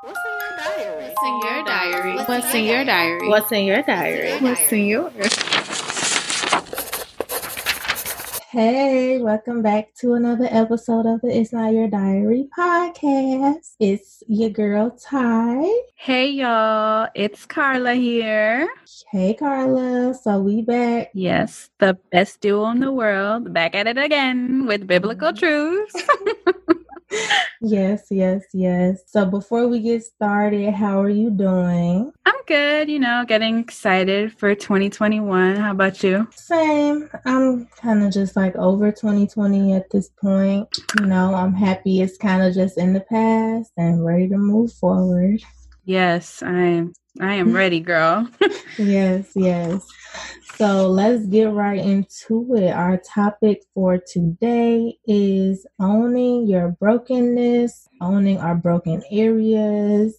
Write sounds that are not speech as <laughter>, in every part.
What's in your diary? What's in your diary? What's in your diary? What's in your diary? What's in your Hey, welcome back to another episode of the It's Not Your Diary podcast. It's your girl Ty. Hey y'all, it's Carla here. Hey Carla, so we back. Yes, the best duo in the world, back at it again with biblical mm-hmm. truths. <laughs> Yes, yes, yes. So before we get started, how are you doing? I'm good, you know, getting excited for 2021. How about you? Same. I'm kind of just like over 2020 at this point. You know, I'm happy it's kind of just in the past and ready to move forward. Yes, I'm I am <laughs> ready, girl. <laughs> Yes, yes. So let's get right into it. Our topic for today is owning your brokenness, owning our broken areas.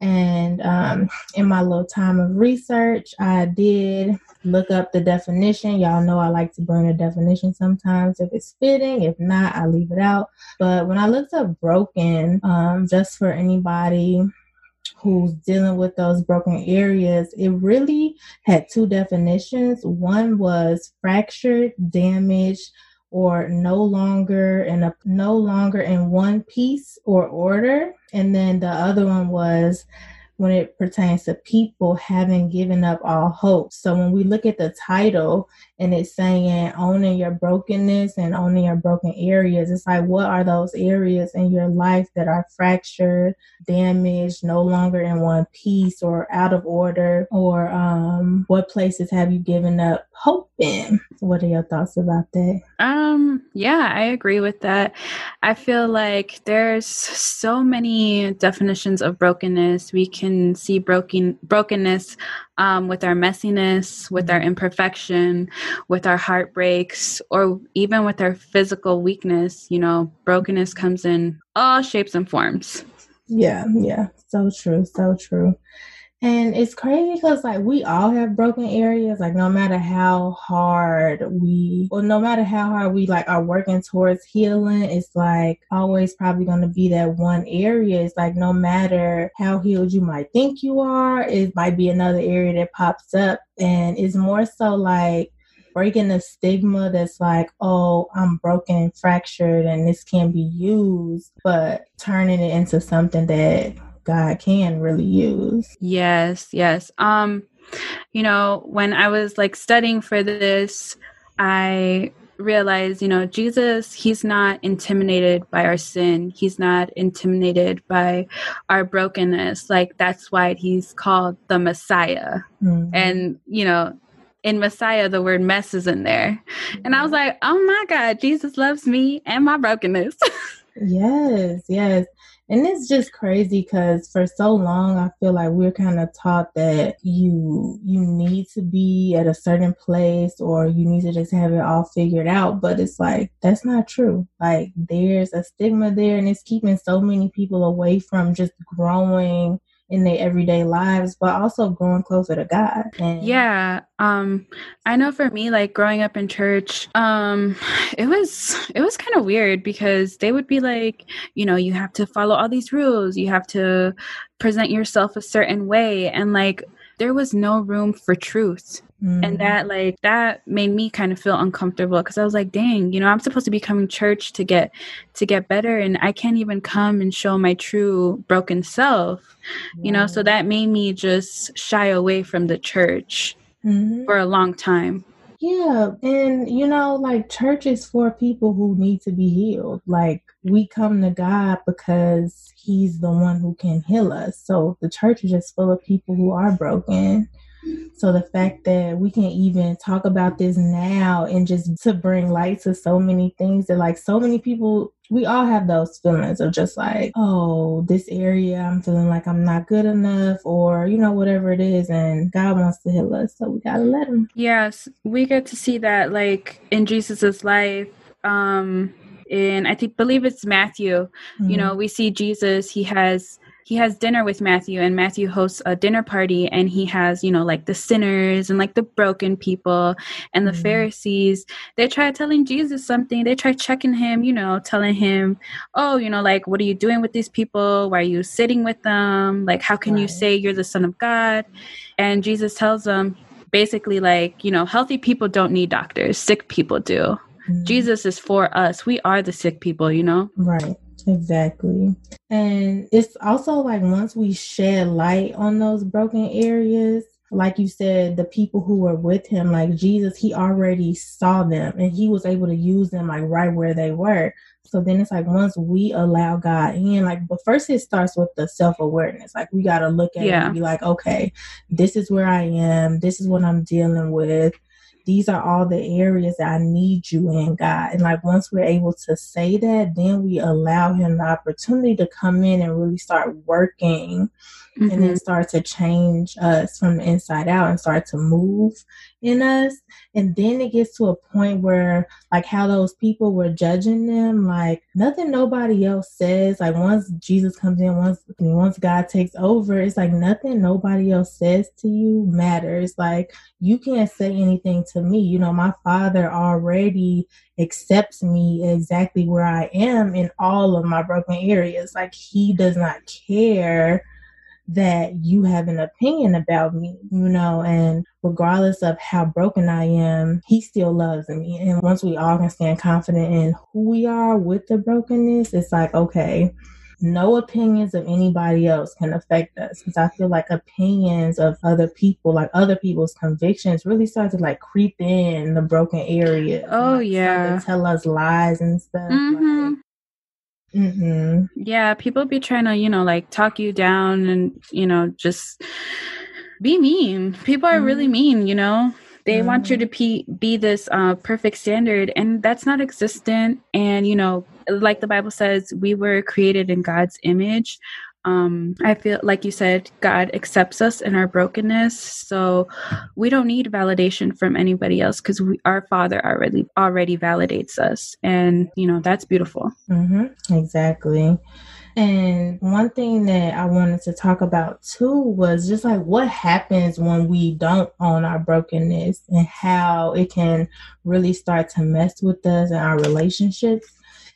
And um, in my little time of research, I did look up the definition. Y'all know I like to bring a definition sometimes if it's fitting. If not, I leave it out. But when I looked up broken, um, just for anybody who's dealing with those broken areas, it really had two definitions. One was fractured, damaged, or no longer in a no longer in one piece or order. And then the other one was when it pertains to people having given up all hope. So when we look at the title and it's saying owning your brokenness and owning your broken areas, it's like what are those areas in your life that are fractured, damaged, no longer in one piece or out of order? Or um, what places have you given up hope in? What are your thoughts about that? Um, yeah, I agree with that. I feel like there's so many definitions of brokenness. We can see broken brokenness um, with our messiness, with our imperfection, with our heartbreaks, or even with our physical weakness. You know, brokenness comes in all shapes and forms. Yeah, yeah, so true, so true. And it's crazy because like we all have broken areas. Like no matter how hard we, or no matter how hard we like are working towards healing, it's like always probably going to be that one area. It's like no matter how healed you might think you are, it might be another area that pops up, and it's more so like breaking the stigma that's like, oh, I'm broken and fractured and this can be used, but turning it into something that God can really use. Yes, yes. Um, you know, when I was like studying for this, I realized, you know, Jesus, he's not intimidated by our sin. He's not intimidated by our brokenness. Like that's why he's called the Messiah. Mhm. And, you know, in Messiah, the word mess is in there. And I was like, oh my God, Jesus loves me and my brokenness. <laughs> Yes, yes. And it's just crazy because for so long I feel like we're kind of taught that you you need to be at a certain place or you need to just have it all figured out. But it's like that's not true. Like there's a stigma there and it's keeping so many people away from just growing in their everyday lives, but also growing closer to God. And Yeah. Um I know for me like growing up in church, um it was it was kind of weird because they would be like, you know, you have to follow all these rules, you have to present yourself a certain way and like there was no room for truth. Mhm. And that like that made me kind of feel uncomfortable because I was like, dang, you know, I'm supposed to be coming church to get to get better and I can't even come and show my true broken self. You know, so that made me just shy away from the church Mhm. for a long time. Yeah, and you know, like church is for people who need to be healed. Like we come to God because He's the one who can heal us. So the church is just full of people who are broken. So the fact that we can even talk about this now and just to bring light to so many things that like so many people we all have those feelings of just like, oh, this area I'm feeling like I'm not good enough or you know whatever it is and God wants to heal us. So we got to let him. Yes, we get to see that like in Jesus's life. Um in I think believe it's Matthew. You know, we see Jesus, he has he has dinner with Matthew and Matthew hosts a dinner party and he has, you know, like the sinners and like the broken people and the mm-hmm. Pharisees. They try telling Jesus something. They try checking him, you know, telling him, "Oh, you know, like what are you doing with these people? Why are you sitting with them? Like how can right. you say you're the son of God?" And Jesus tells them basically like, you know, healthy people don't need doctors, sick people do. Mm-hmm. Jesus is for us. We are the sick people, you know? Right. Exactly. And it's also like once we shed light on those broken areas, like you said, the people who were with him, like Jesus, he already saw them and he was able to use them like right where they were. So then it's like once we allow God in, like, but first it starts with the self awareness. Like we got to look at yeah. it and be like, okay, this is where I am. This is what I'm dealing with these are all the areas that I need you in, God. And like once we're able to say that, then we allow Him the opportunity to come in and really start working mm-hmm. and then mm-hmm. start to change us from the inside out and start to move in us. And then it gets to a point where, like, how those people were judging them, like, nothing nobody else says. Like, once Jesus comes in, once once God takes over, it's like nothing nobody else says to you matters. Like, you can't say anything to me. You know, my father already accepts me exactly where I am in all of my broken areas. Like, he does not care that you have an opinion about me, you know, and regardless of how broken I am, he still loves me. And once we all can stand confident in who we are with the brokenness, it's like, okay, no opinions of anybody else can affect us because I feel like opinions of other people, like other people's convictions, really start to like creep in the broken area Oh like, yeah, tell us lies and stuff. Mm-hmm. Like, Mm-hmm. Yeah, people be trying to, you know, like talk you down and, you know, just be mean. People are mm-hmm. really mean, you know. They mm-hmm. want you to be, be this uh, perfect standard, and that's not existent. And, you know, like the Bible says, we were created in God's image um, I feel like you said, God accepts us in our brokenness, so we don't need validation from anybody else because our Father already already validates us, and you know that's beautiful. Mm-hmm. Exactly. And one thing that I wanted to talk about too was just like what happens when we don't own our brokenness and how it can really start to mess with us and our relationships.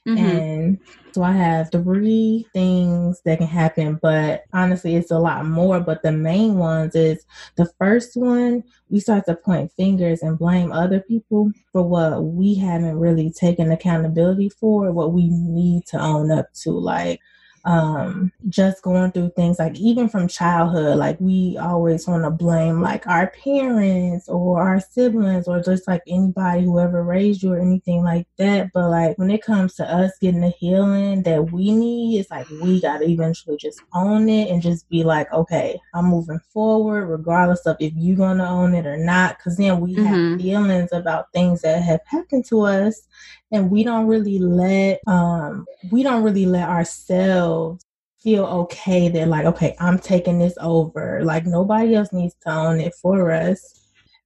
Mm-hmm. And so I have three things that can happen, but honestly, it's a lot more. But the main ones is the first one, we start to point fingers and blame other people for what we haven't really taken accountability for, what we need to own up to. Like, um, just going through things like even from childhood, like we always want to blame like our parents or our siblings or just like anybody who ever raised you or anything like that. But like when it comes to us getting the healing that we need, it's like we got to eventually just own it and just be like, okay, I'm moving forward, regardless of if you're going to own it or not. Cause then we mm-hmm. have feelings about things that have happened to us and we don't really let um we don't really let ourselves feel okay that like okay i'm taking this over. Like nobody else needs to own it for us.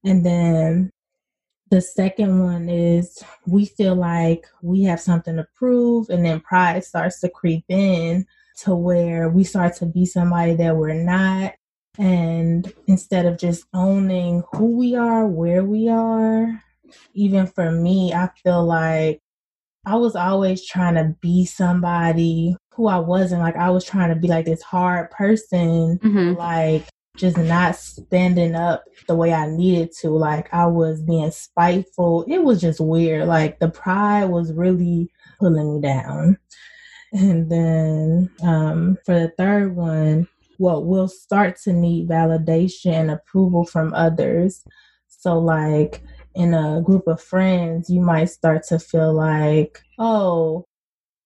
And then the second one is we feel like we have something to prove and then pride starts to creep in to where we start to be somebody that we're not. And instead of just owning who we are where we are even for me, I feel like I was always trying to be somebody who I wasn't. Like I was trying to be like this hard person, mm-hmm. like just not standing up the way I needed to. Like I was being spiteful. It was just weird. Like the pride was really pulling me down. And then um, for the third one, well, we'll start to need validation and approval from others. So, like, in a group of friends, you might start to feel like, oh,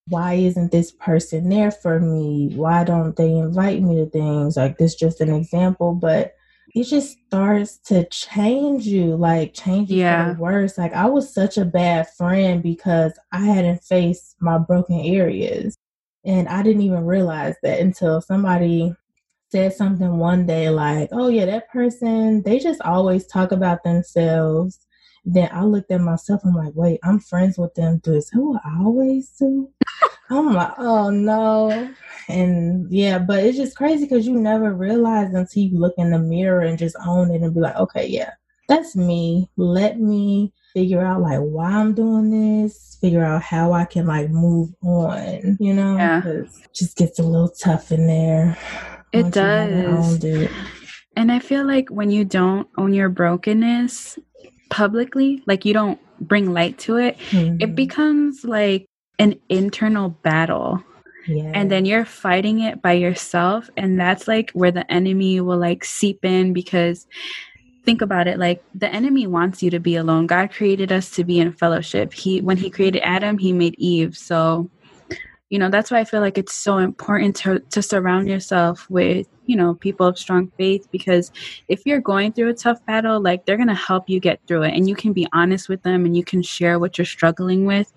why isn't this person there for me? Why don't they invite me to things? Like this just an example, but it just starts to change you, like change you yeah. for the worse. Like I was such a bad friend because I hadn't faced my broken areas. And I didn't even realize that until somebody said something one day like, oh yeah, that person, they just always talk about themselves then I looked at myself. I'm like, wait, I'm friends with them. This who I always do. I'm like, oh no. And yeah, but it's just crazy because you never realize until you look in the mirror and just own it and be like, okay, yeah, that's me. Let me figure out like why I'm doing this, figure out how I can like move on, you know? Yeah. just gets a little tough in there. It does. It. And I feel like when you don't own your brokenness publicly, like you don't bring light to it, mm-hmm. it becomes like an internal battle. Yes. And then you're fighting it by yourself. And that's like where the enemy will like seep in because think about it like the enemy wants you to be alone god created us to be in fellowship he when he created adam he made eve so you know that's why i feel like it's so important to to surround yourself with you know people of strong faith because if you're going through a tough battle like they're going to help you get through it and you can be honest with them and you can share what you're struggling with.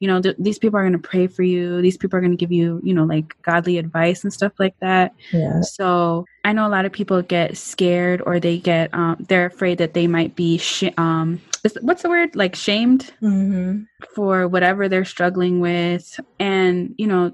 You know th- these people are going to pray for you these people are going to give you you know like godly advice and stuff like that. Yeah. So i know a lot of people get scared or they get um, they're afraid that they might be sh- um what's the word like shamed mm-hmm. for whatever they're struggling with and you know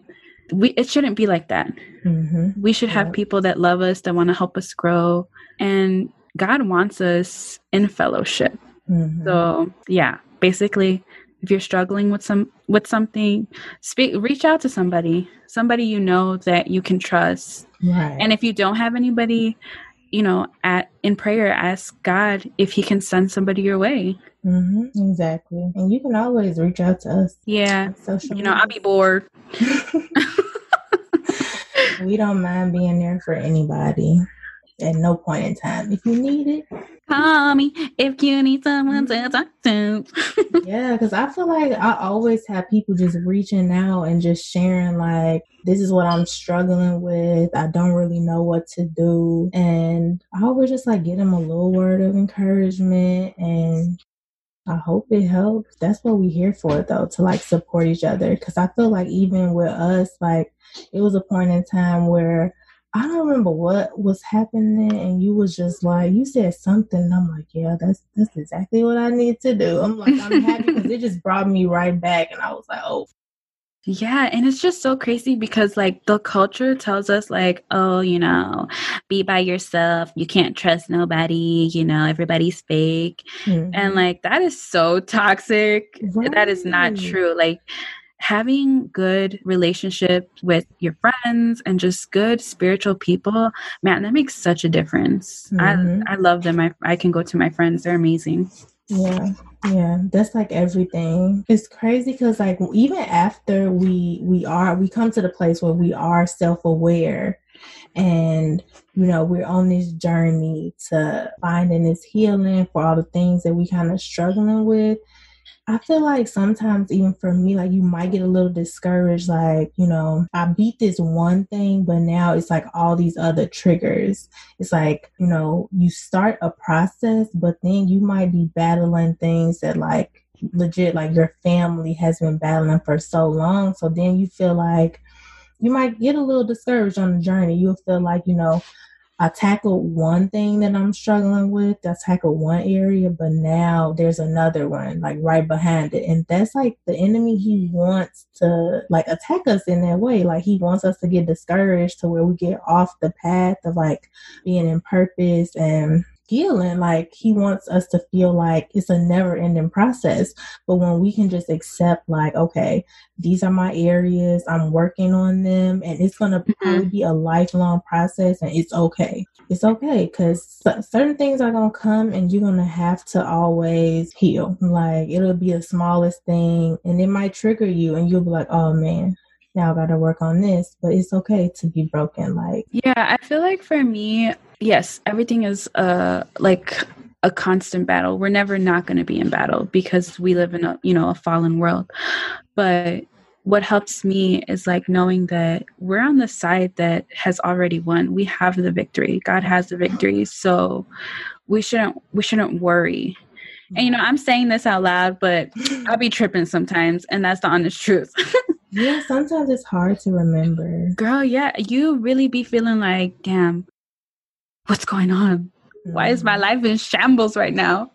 we it shouldn't be like that mm-hmm. we should have people that love us that want to help us grow and god wants us in fellowship mm-hmm. so yeah basically if you're struggling with some with something speak reach out to somebody somebody you know that you can trust right. and if you don't have anybody you know at in prayer ask god if he can send somebody your way. Mm-hmm, exactly. And you can always reach out to us yeah. you know i'll be bored. <laughs> We don't mind being there for anybody at no point in time. If you need it, call me if you need someone to talk to. <laughs> yeah, because I feel like I always have people just reaching out and just sharing, like, this is what I'm struggling with. I don't really know what to do. And I always just like get them a little word of encouragement and I hope it helps. That's what we're here for, though, to like support each other. Because I feel like even with us, like, it was a point in time where I don't remember what was happening, and you was just like, you said something. I'm like, yeah, that's that's exactly what I need to do. I'm like, I'm happy because it just brought me right back, and I was like, oh. Yeah, and it's just so crazy because like the culture tells us like, oh, you know, be by yourself. You can't trust nobody, you know, everybody's fake. Mm-hmm. And like that is so toxic. Right. That is not true. Like having good relationship with your friends and just good spiritual people man that makes such a difference. Mm-hmm. i i love them. I, I can go to my friends. They're amazing. Yeah yeah that's like everything. It's crazy because like even after we we are we come to the place where we are self-aware and you know we're on this journey to finding this healing for all the things that we kind of struggling with I feel like sometimes, even for me, like you might get a little discouraged. Like, you know, I beat this one thing, but now it's like all these other triggers. It's like, you know, you start a process, but then you might be battling things that, like, legit, like your family has been battling for so long. So then you feel like you might get a little discouraged on the journey. You'll feel like, you know, I tackled one thing that I'm struggling with. I tackled one area, but now there's another one like right behind it. And that's like the enemy, he wants to like attack us in that way. Like he wants us to get discouraged to where we get off the path of like being in purpose and healing. Like he wants us to feel like it's a never ending process. But when we can just accept, like, okay, these are my areas, I'm working on them, and it's going to mm-hmm. probably be a lifelong process, and it's okay. It's okay because certain things are going to come and you're going to have to always heal. Like it'll be the smallest thing, and it might trigger you, and you'll be like, oh man, now I got to work on this, but it's okay to be broken. Like, yeah, I feel like for me, yes, everything is uh like a constant battle. We're never not going to be in battle because we live in a, you know, a fallen world. But what helps me is like knowing that we're on the side that has already won. We have the victory. God has the victory. So we shouldn't we shouldn't worry. And you know, I'm saying this out loud, but I'll be tripping sometimes, and that's the honest truth. <laughs> yeah, sometimes it's hard to remember. Girl, yeah, you really be feeling like, damn, what's going on? Why is my life in shambles right now?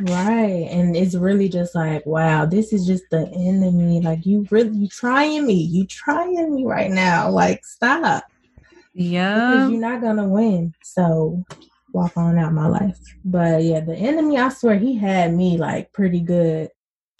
right. And it's really just like, wow, this is just the enemy. Like you really you trying me. You trying me right now. Like stop. Yeah. Because you're not gonna win. So walk on out my life. But yeah, the enemy, I swear he had me like pretty good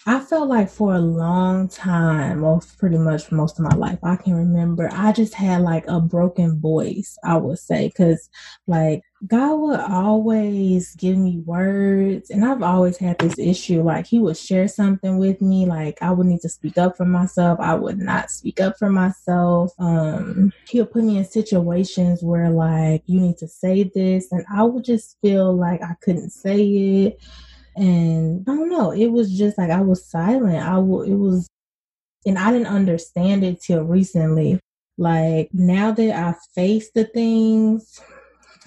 I felt like for a long time, most pretty much most of my life, I can remember I just had like a broken voice, I would say, because like God would always give me words, and I've always had this issue. Like He would share something with me, like I would need to speak up for myself. I would not speak up for myself. Um, He'll put me in situations where like you need to say this, and I would just feel like I couldn't say it and I don't know, it was just like I was silent. I w- it was, and I didn't understand it till recently. Like now that I faced the things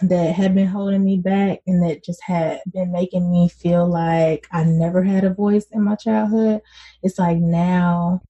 that had been holding me back and that just had been making me feel like I never had a voice in my childhood, it's like now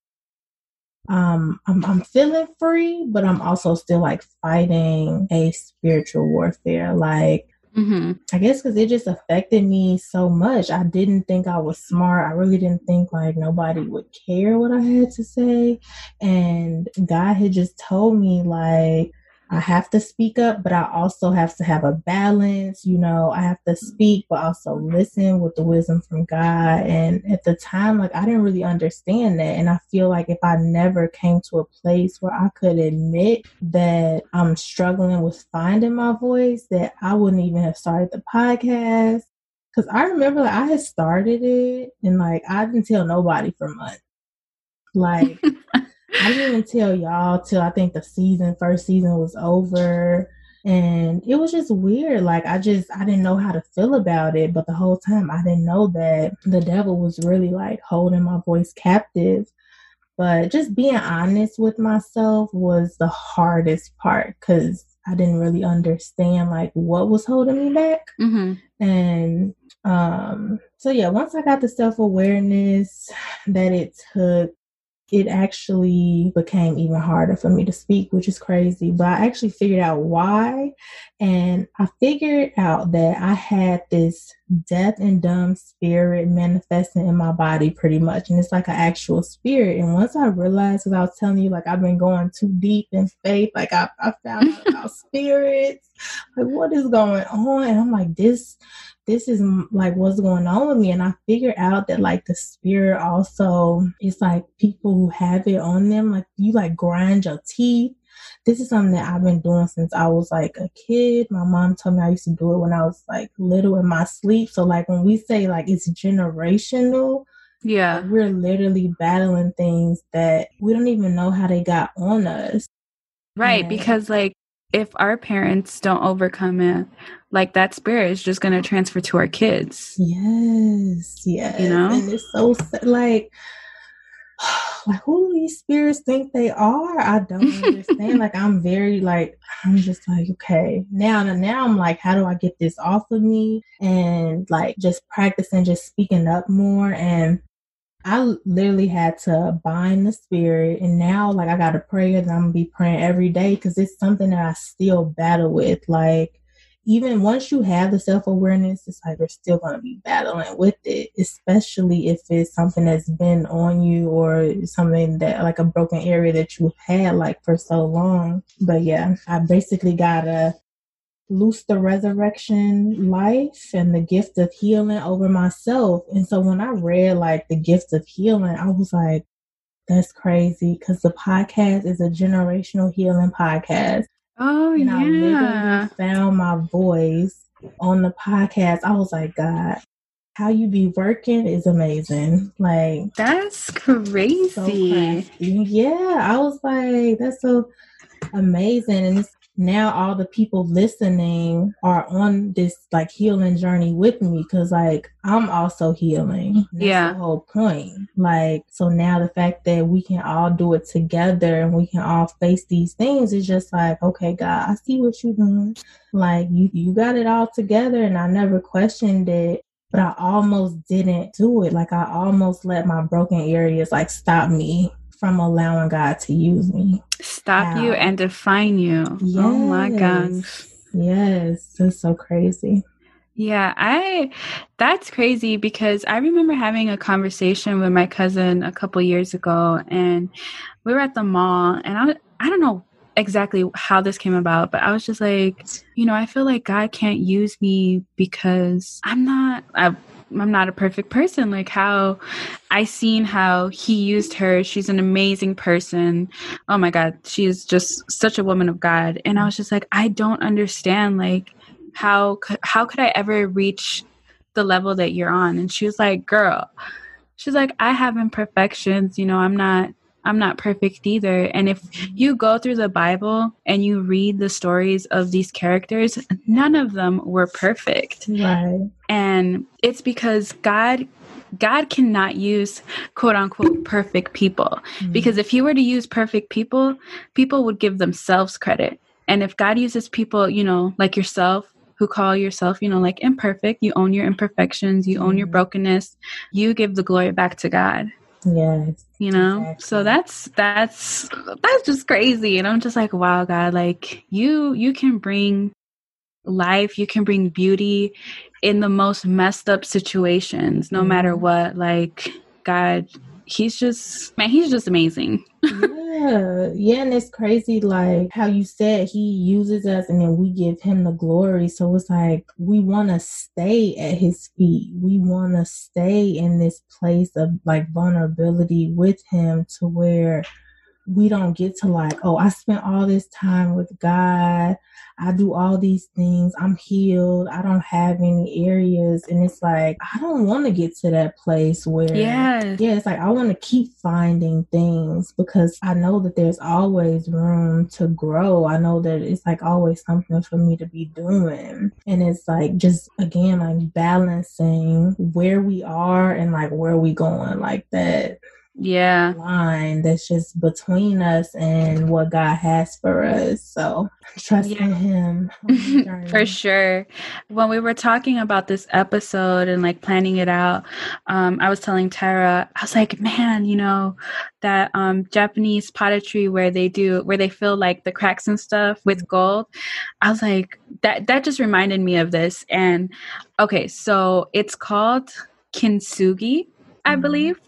um I'm I'm feeling free, but I'm also still like fighting a spiritual warfare. Like Mm-hmm. I guess because it just affected me so much. I didn't think I was smart. I really didn't think like nobody would care what I had to say. And God had just told me, like, I have to speak up, but I also have to have a balance. You know, I have to speak, but also listen with the wisdom from God. And at the time, like, I didn't really understand that. And I feel like if I never came to a place where I could admit that I'm struggling with finding my voice, that I wouldn't even have started the podcast. Cause I remember like, I had started it and like I didn't tell nobody for months. Like <laughs> I didn't even tell y'all till I think the season, first season was over. And it was just weird. Like, I just, I didn't know how to feel about it. But the whole time, I didn't know that the devil was really like holding my voice captive. But just being honest with myself was the hardest part because I didn't really understand like what was holding me back. Mm-hmm. And um, so, yeah, once I got the self awareness that it took it actually became even harder for me to speak, which is crazy. But I actually figured out why. And I figured out that I had this deaf and dumb spirit manifesting in my body pretty much. And it's like an actual spirit. And once I realized, because I was telling you, like, I've been going too deep in faith, like, I, I found out about <laughs> spirits, like, what is going on? And I'm like, this this is like what's going on with me and i figured out that like the spirit also it's like people who have it on them like you like grind your teeth this is something that i've been doing since i was like a kid. My mom told me i used to do it when i was like little in my sleep. So like when we say like it's generational yeah. like, we're literally battling things that we don't even know how they got on us. Right and because like if our parents don't overcome it, like that spirit is just going to transfer to our kids. Yes, yes. You know, and it's so like, <sighs> like who these spirits think they are? I don't understand. like, I'm very like, I'm just like, okay, now, now I'm like, how do I get this off of me? And like, just practicing, just speaking up more and I literally had to bind the spirit, and now like I got a prayer that I'm gonna be praying every day because it's something that I still battle with. Like even once you have the self awareness, it's like you're still gonna be battling with it, especially if it's something that's been on you or something that like a broken area that you had like for so long. But yeah, I basically gotta loose the resurrection life and the gift of healing over myself. And so when I read like the gift of healing, I was like, that's crazy because the podcast is a generational healing podcast. Oh, and yeah. I found my voice on the podcast. I was like, God, how you be working is amazing. Like, that's crazy. So yeah, I was like, that's so amazing. And it's now all the people listening are on this like healing journey with me because like I'm also healing. That's yeah. the whole point. Like so now the fact that we can all do it together and we can all face these things is just like, okay, God, I see what you're doing. Like you you got it all together and I never questioned it. But I almost didn't do it. Like I almost let my broken areas like stop me from allowing God to use me. Stop you and define you. Yes. Oh my gosh. Yes, it's so crazy. Yeah, I that's crazy because I remember having a conversation with my cousin a couple years ago and we were at the mall and I I don't know exactly how this came about, but I was just like, you know, I feel like God can't use me because I'm not I I'm not a perfect person. Like how I seen how he used her. She's an amazing person. Oh my God. She's just such a woman of God. And I was just like, I don't understand like how how could I ever reach the level that you're on? And she was like, girl, she's like, I have imperfections, you know, I'm not I'm not perfect either. And if you go through the Bible and you read the stories of these characters, none of them were perfect. Right. And it's because God God cannot use quote unquote perfect people. Mm-hmm. Because if he were to use perfect people, people would give themselves credit. And if God uses people, you know, like yourself, who call yourself, you know, like imperfect, you own your imperfections, you own your mm-hmm. brokenness, you give the glory back to God. Yes. You know? Exactly. So that's that's that's just crazy. And I'm just like, wow, God, like you you can bring life, you can bring beauty in the most messed up situations, no mm-hmm. matter what. Like God, he's just man, he's just amazing. <laughs> yeah, yeah, and it's crazy, like how you said he uses us, and then we give him the glory. So it's like we want to stay at his feet. We want to stay in this place of like vulnerability with him, to where we don't get to like, oh, I spent all this time with God. I do all these things. I'm healed. I don't have any areas. And it's like, I don't want to get to that place where, yes. yeah, it's like, I want to keep finding things because I know that there's always room to grow. I know that it's like always something for me to be doing. And it's like, just again, like balancing where we are and like where we going like that yeah line that's just between us and what God has for us. So trust yeah. in Him <laughs> for sure. When we were talking about this episode and like planning it out, um, I was telling Tyra, I was like, man, you know, that um, Japanese pottery where they do where they fill like the cracks and stuff with gold. I was like, that that just reminded me of this. And okay, so it's called kintsugi, I mm-hmm. believe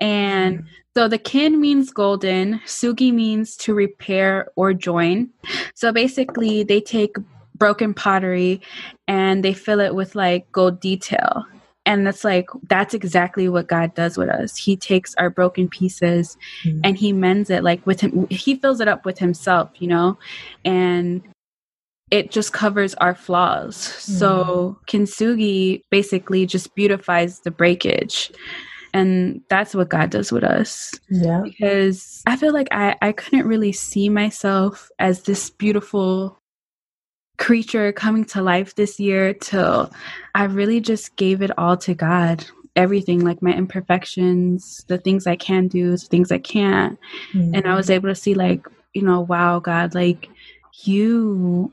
and so the kin means golden, sugi means to repair or join. So basically, they take broken pottery and they fill it with like gold detail. And that's like, that's exactly what God does with us. He takes our broken pieces mm-hmm. and he mends it like with him. He fills it up with himself, you know? And it just covers our flaws. Mm-hmm. So kintsugi basically just beautifies the breakage and that's what god does with us yeah because i feel like i i couldn't really see myself as this beautiful creature coming to life this year till i really just gave it all to god everything like my imperfections the things i can do the things i can't mm-hmm. and i was able to see like you know wow god like you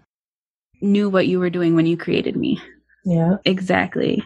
knew what you were doing when you created me yeah exactly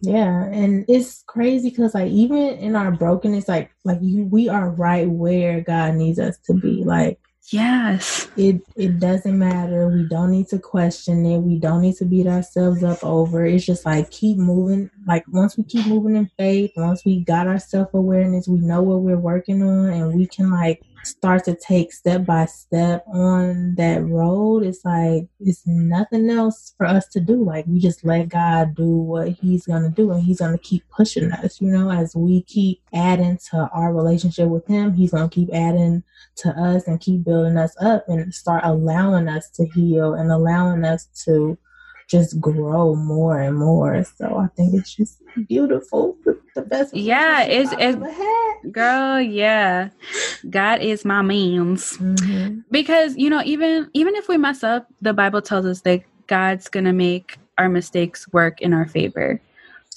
yeah, and it's crazy because like even in our brokenness, like like you, we are right where God needs us to be. Like yes, it it doesn't matter. We don't need to question it. We don't need to beat ourselves up over. It's just like keep moving. Like once we keep moving in faith, once we got our self awareness, we know what we're working on, and we can like start to take step by step on that road, it's like it's nothing else for us to do. Like we just let God do what He's gonna do, and He's gonna keep pushing us. You know, as we keep adding to our relationship with Him, He's gonna keep adding to us and keep building us up, and start allowing us to heal and allowing us to just grow more and more. So I think it's just beautiful. The best. Yeah, it's, it's girl. Yeah, God is my means. Mm-hmm. Because you know, even even if we mess up, the Bible tells us that God's gonna make our mistakes work in our favor.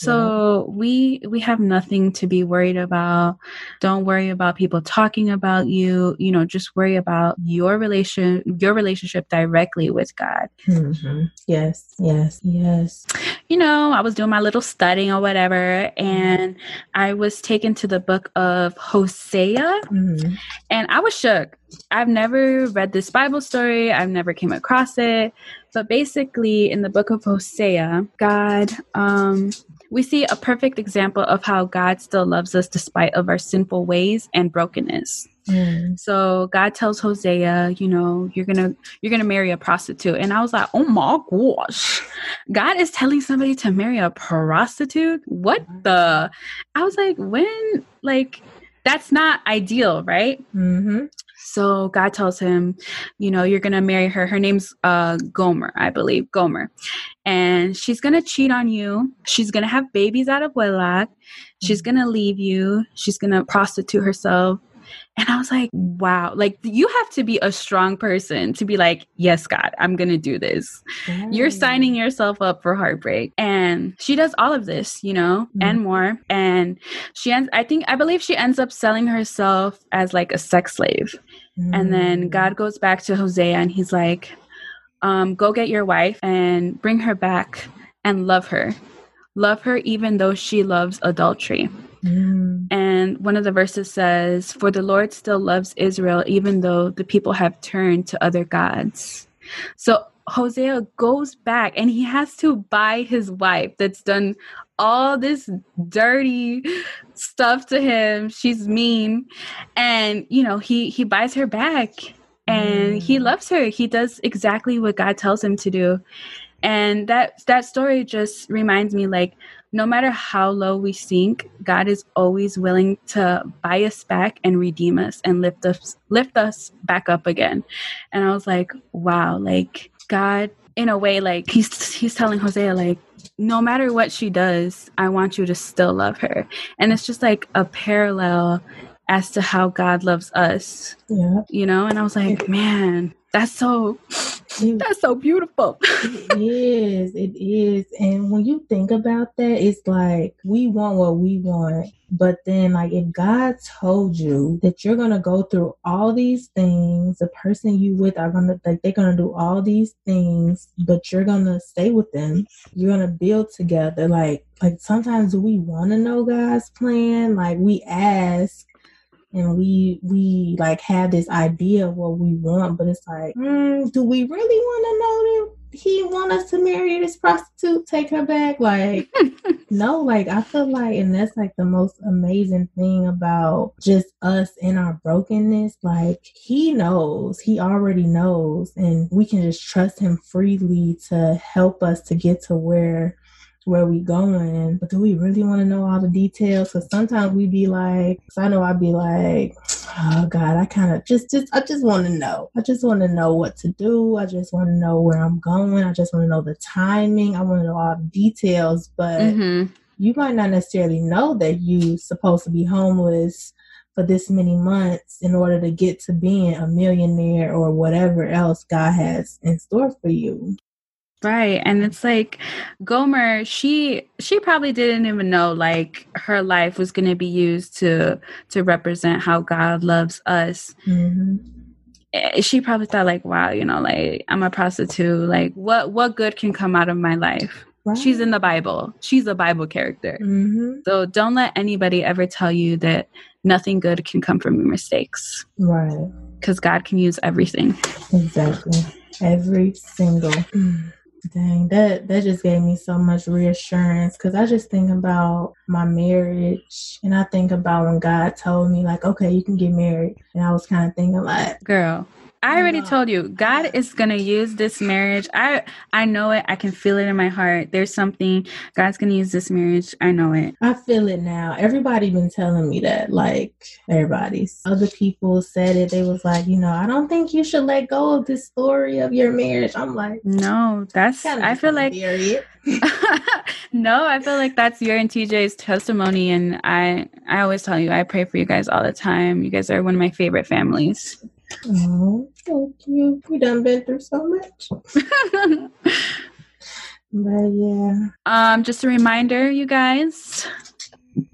So we we have nothing to be worried about. Don't worry about people talking about you. You know, just worry about your relation your relationship directly with God. Mm-hmm. Yes, yes, yes. You know, I was doing my little studying or whatever, and I was taken to the book of Hosea, mm-hmm. and I was shook I've never read this Bible story, I've never came across it, but basically in the book of Hosea, God um we see a perfect example of how God still loves us despite of our sinful ways and brokenness. Mm. So God tells Hosea, you know, you're gonna you're gonna marry a prostitute, and I was like, oh my gosh, God is telling somebody to marry a prostitute. What the? I was like, when like that's not ideal, right? Mm-hmm. So God tells him, you know, you're going to marry her. Her name's uh, Gomer, I believe, Gomer. And she's going to cheat on you. She's going to have babies out of wedlock. She's mm-hmm. going to leave you. She's going to prostitute herself. And I was like, wow, like you have to be a strong person to be like, yes, God, I'm going to do this. You're signing yourself up for heartbreak. And she does all of this, you know, mm-hmm. and more. And she ends, I think, I believe she ends up selling herself as like a sex slave. Mm-hmm. And then mm. God goes back to Hosea and he's like, um, go get your wife and bring her back and love her. Love her even though she loves adultery. Mm. And one of the verses says, For the Lord still loves Israel, even though the people have turned to other gods. So Hosea goes back and he has to buy his wife that's done all this dirty stuff to him. She's mean. And, you know, he he buys her back and mm. he loves her. He does exactly what God tells him to do. And that that story just reminds me like no matter how low we sink, God is always willing to buy us back and redeem us and lift us lift us back up again. And I was like, wow, like God in a way like he's he's telling Hosea like no matter what she does, I want you to still love her. And it's just like a parallel as to how God loves us. Yeah. You know, and I was like, man, that's so that's so beautiful. <laughs> it is. It is. And when you think about that, it's like we want what we want. But then, like, if God told you that you're gonna go through all these things, the person you with are gonna like they're gonna do all these things, but you're gonna stay with them. You're gonna build together. Like, like sometimes we want to know God's plan. Like we ask, and we we like have this idea of what we want, but it's like, mm, do we really want to know that he want us to marry this prostitute, take her back? Like, <laughs> no, like I feel like, and that's like the most amazing thing about just us and our brokenness. Like he knows, he already knows, and we can just trust him freely to help us to get to where where we going, but do we really want to know all the details? Because sometimes we be like, I know I'd be like, oh God, I kind of just, just, I just want to know. I just want to know what to do. I just want to know where I'm going. I just want to know the timing. I want to know all the details, but mm-hmm. you might not necessarily know that you supposed to be homeless for this many months in order to get to being a millionaire or whatever else God has in store for you. Right. And it's like Gomer, she she probably didn't even know like her life was going to be used to to represent how God loves us. Mm-hmm. Eh, she probably thought like, wow, you know, like I'm a prostitute, like what what good can come out of my life? Right. She's in the Bible. She's a Bible character. Mm-hmm. So don't let anybody ever tell you that nothing good can come from your mistakes. Right. Cuz God can use everything. Exactly. Every single Dang, that that just gave me so much reassurance because I just think about my marriage and I think about when God told me like, okay, you can get married, and I was kind of thinking like, girl, I already told you, God is gonna use this marriage. I I know it. I can feel it in my heart. There's something God's gonna use this marriage. I know it. I feel it now. Everybody been telling me that. Like everybody's other people said it. They was like, you know, I don't think you should let go of this story of your marriage. I'm like, no, that's. I feel like. <laughs> no, I feel like that's your and TJ's testimony, and I I always tell you I pray for you guys all the time. You guys are one of my favorite families. Oh, thank you. We done been through so much. <laughs> but yeah. Um, just a reminder, you guys.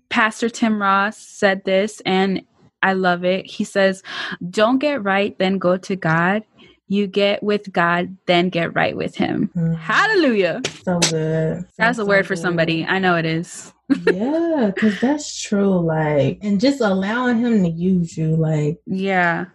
Pastor Tim Ross said this, and I love it. He says, "Don't get right, then go to God. You get with God, then get right with Him." Mm-hmm. Hallelujah. So good. So, That's a so word for somebody. I know it is. <laughs> yeah, because that's true. Like, and just allowing Him to use you, like, yeah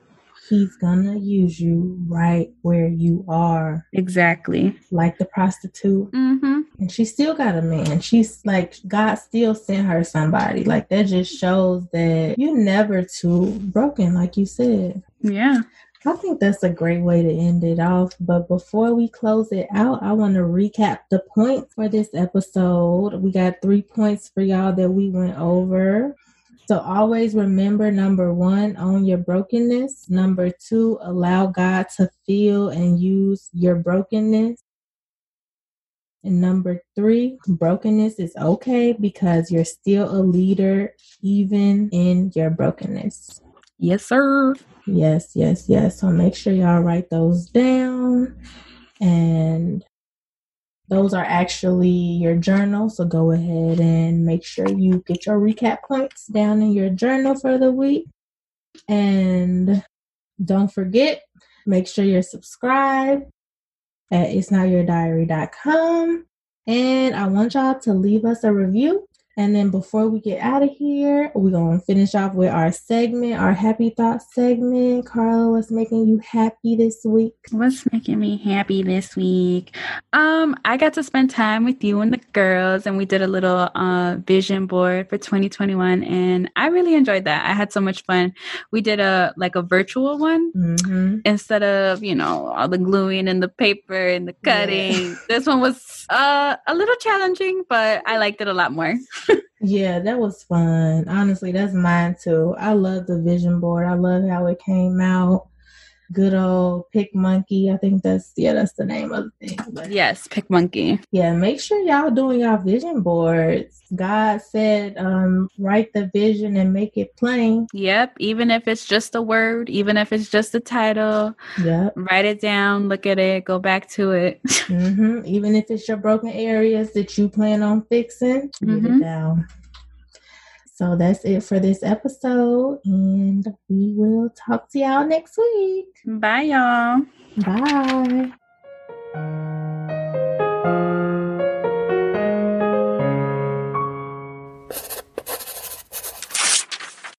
he's gonna use you right where you are. Exactly. Like the prostitute. Mm-hmm. And she still got a man. She's like, God still sent her somebody. Like, that just shows that you're never too broken, like you said. Yeah. I think that's a great way to end it off. But before we close it out, I want to recap the points for this episode. We got three points for y'all that we went over. So always remember number one, own your brokenness. Number two, allow God to feel and use your brokenness. And number three, brokenness is okay because you're still a leader even in your brokenness. Yes, sir. Yes, yes, yes. So make sure y'all write those down. And those are actually your journal. So go ahead and make sure you get your recap points down in your journal for the week. And don't forget, make sure you're subscribed at itsnotyourdiary.com. And I want y'all to leave us a review and then before we get out of here, we're going to finish off with our segment, our happy thoughts segment. Carla, what's making you happy this week? What's making me happy this week? Um, I got to spend time with you and the girls and we did a little uh vision board for 2021 and I really enjoyed that. I had so much fun. We did a like a virtual one mm-hmm. instead of, you know, all the gluing and the paper and the cutting. Yeah. This one was uh a little challenging, but I liked it a lot more. Yeah, that was fun. Honestly, that's mine too. I love the vision board. I love how it came out good old PicMonkey. I think that's yeah, that's the name of the thing. But yes, PicMonkey. Yeah, make sure y'all doing y'all vision boards. God said, um, write the vision and make it plain. Yep, even if it's just a word, even if it's just a title. Yep. Write it down, look at it, go back to it. <laughs> mm-hmm. Even if it's your broken areas that you plan on fixing, mm-hmm. it down. So that's it for this episode, and we will talk to y'all next week. Bye, y'all. Bye.